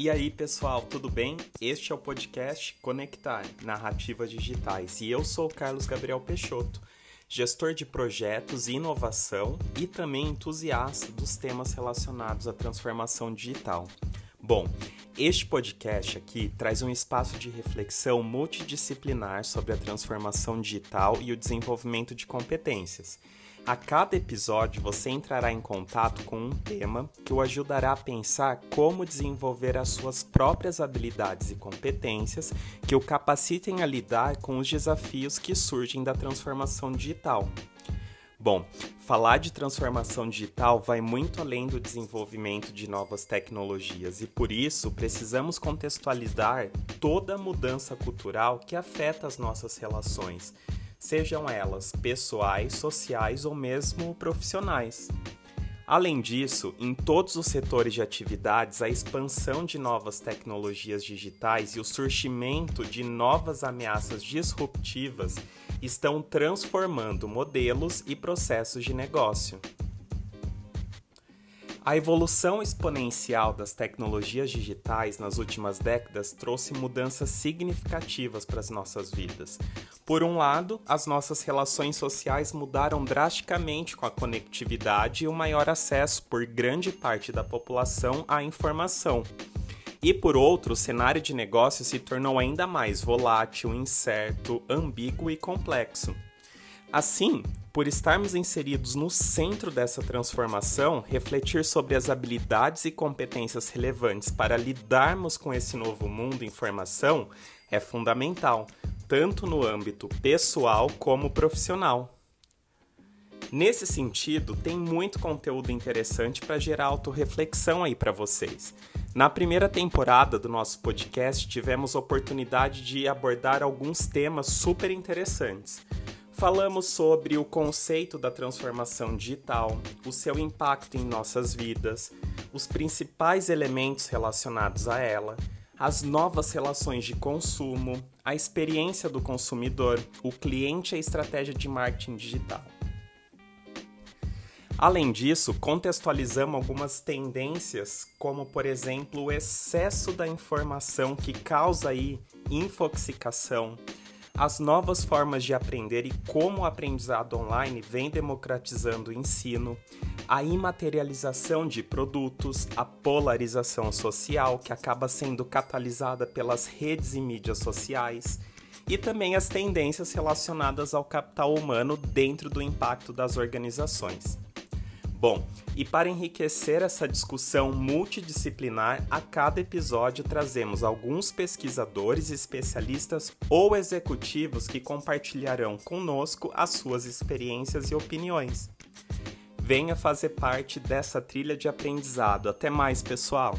E aí, pessoal, tudo bem? Este é o podcast Conectar Narrativas Digitais e eu sou o Carlos Gabriel Peixoto, gestor de projetos e inovação e também entusiasta dos temas relacionados à transformação digital. Bom, este podcast aqui traz um espaço de reflexão multidisciplinar sobre a transformação digital e o desenvolvimento de competências. A cada episódio você entrará em contato com um tema que o ajudará a pensar como desenvolver as suas próprias habilidades e competências que o capacitem a lidar com os desafios que surgem da transformação digital. Bom, falar de transformação digital vai muito além do desenvolvimento de novas tecnologias e por isso precisamos contextualizar toda a mudança cultural que afeta as nossas relações, sejam elas pessoais, sociais ou mesmo profissionais. Além disso, em todos os setores de atividades, a expansão de novas tecnologias digitais e o surgimento de novas ameaças disruptivas estão transformando modelos e processos de negócio. A evolução exponencial das tecnologias digitais nas últimas décadas trouxe mudanças significativas para as nossas vidas. Por um lado, as nossas relações sociais mudaram drasticamente com a conectividade e o maior acesso por grande parte da população à informação. E por outro, o cenário de negócio se tornou ainda mais volátil, incerto, ambíguo e complexo. Assim, por estarmos inseridos no centro dessa transformação, refletir sobre as habilidades e competências relevantes para lidarmos com esse novo mundo informação é fundamental, tanto no âmbito pessoal como profissional. Nesse sentido, tem muito conteúdo interessante para gerar autorreflexão aí para vocês. Na primeira temporada do nosso podcast, tivemos oportunidade de abordar alguns temas super interessantes. Falamos sobre o conceito da transformação digital, o seu impacto em nossas vidas, os principais elementos relacionados a ela, as novas relações de consumo, a experiência do consumidor, o cliente e a estratégia de marketing digital. Além disso, contextualizamos algumas tendências, como por exemplo o excesso da informação que causa aí infoxicação, as novas formas de aprender e como o aprendizado online vem democratizando o ensino, a imaterialização de produtos, a polarização social que acaba sendo catalisada pelas redes e mídias sociais, e também as tendências relacionadas ao capital humano dentro do impacto das organizações. Bom, e para enriquecer essa discussão multidisciplinar, a cada episódio trazemos alguns pesquisadores, especialistas ou executivos que compartilharão conosco as suas experiências e opiniões. Venha fazer parte dessa trilha de aprendizado. Até mais, pessoal!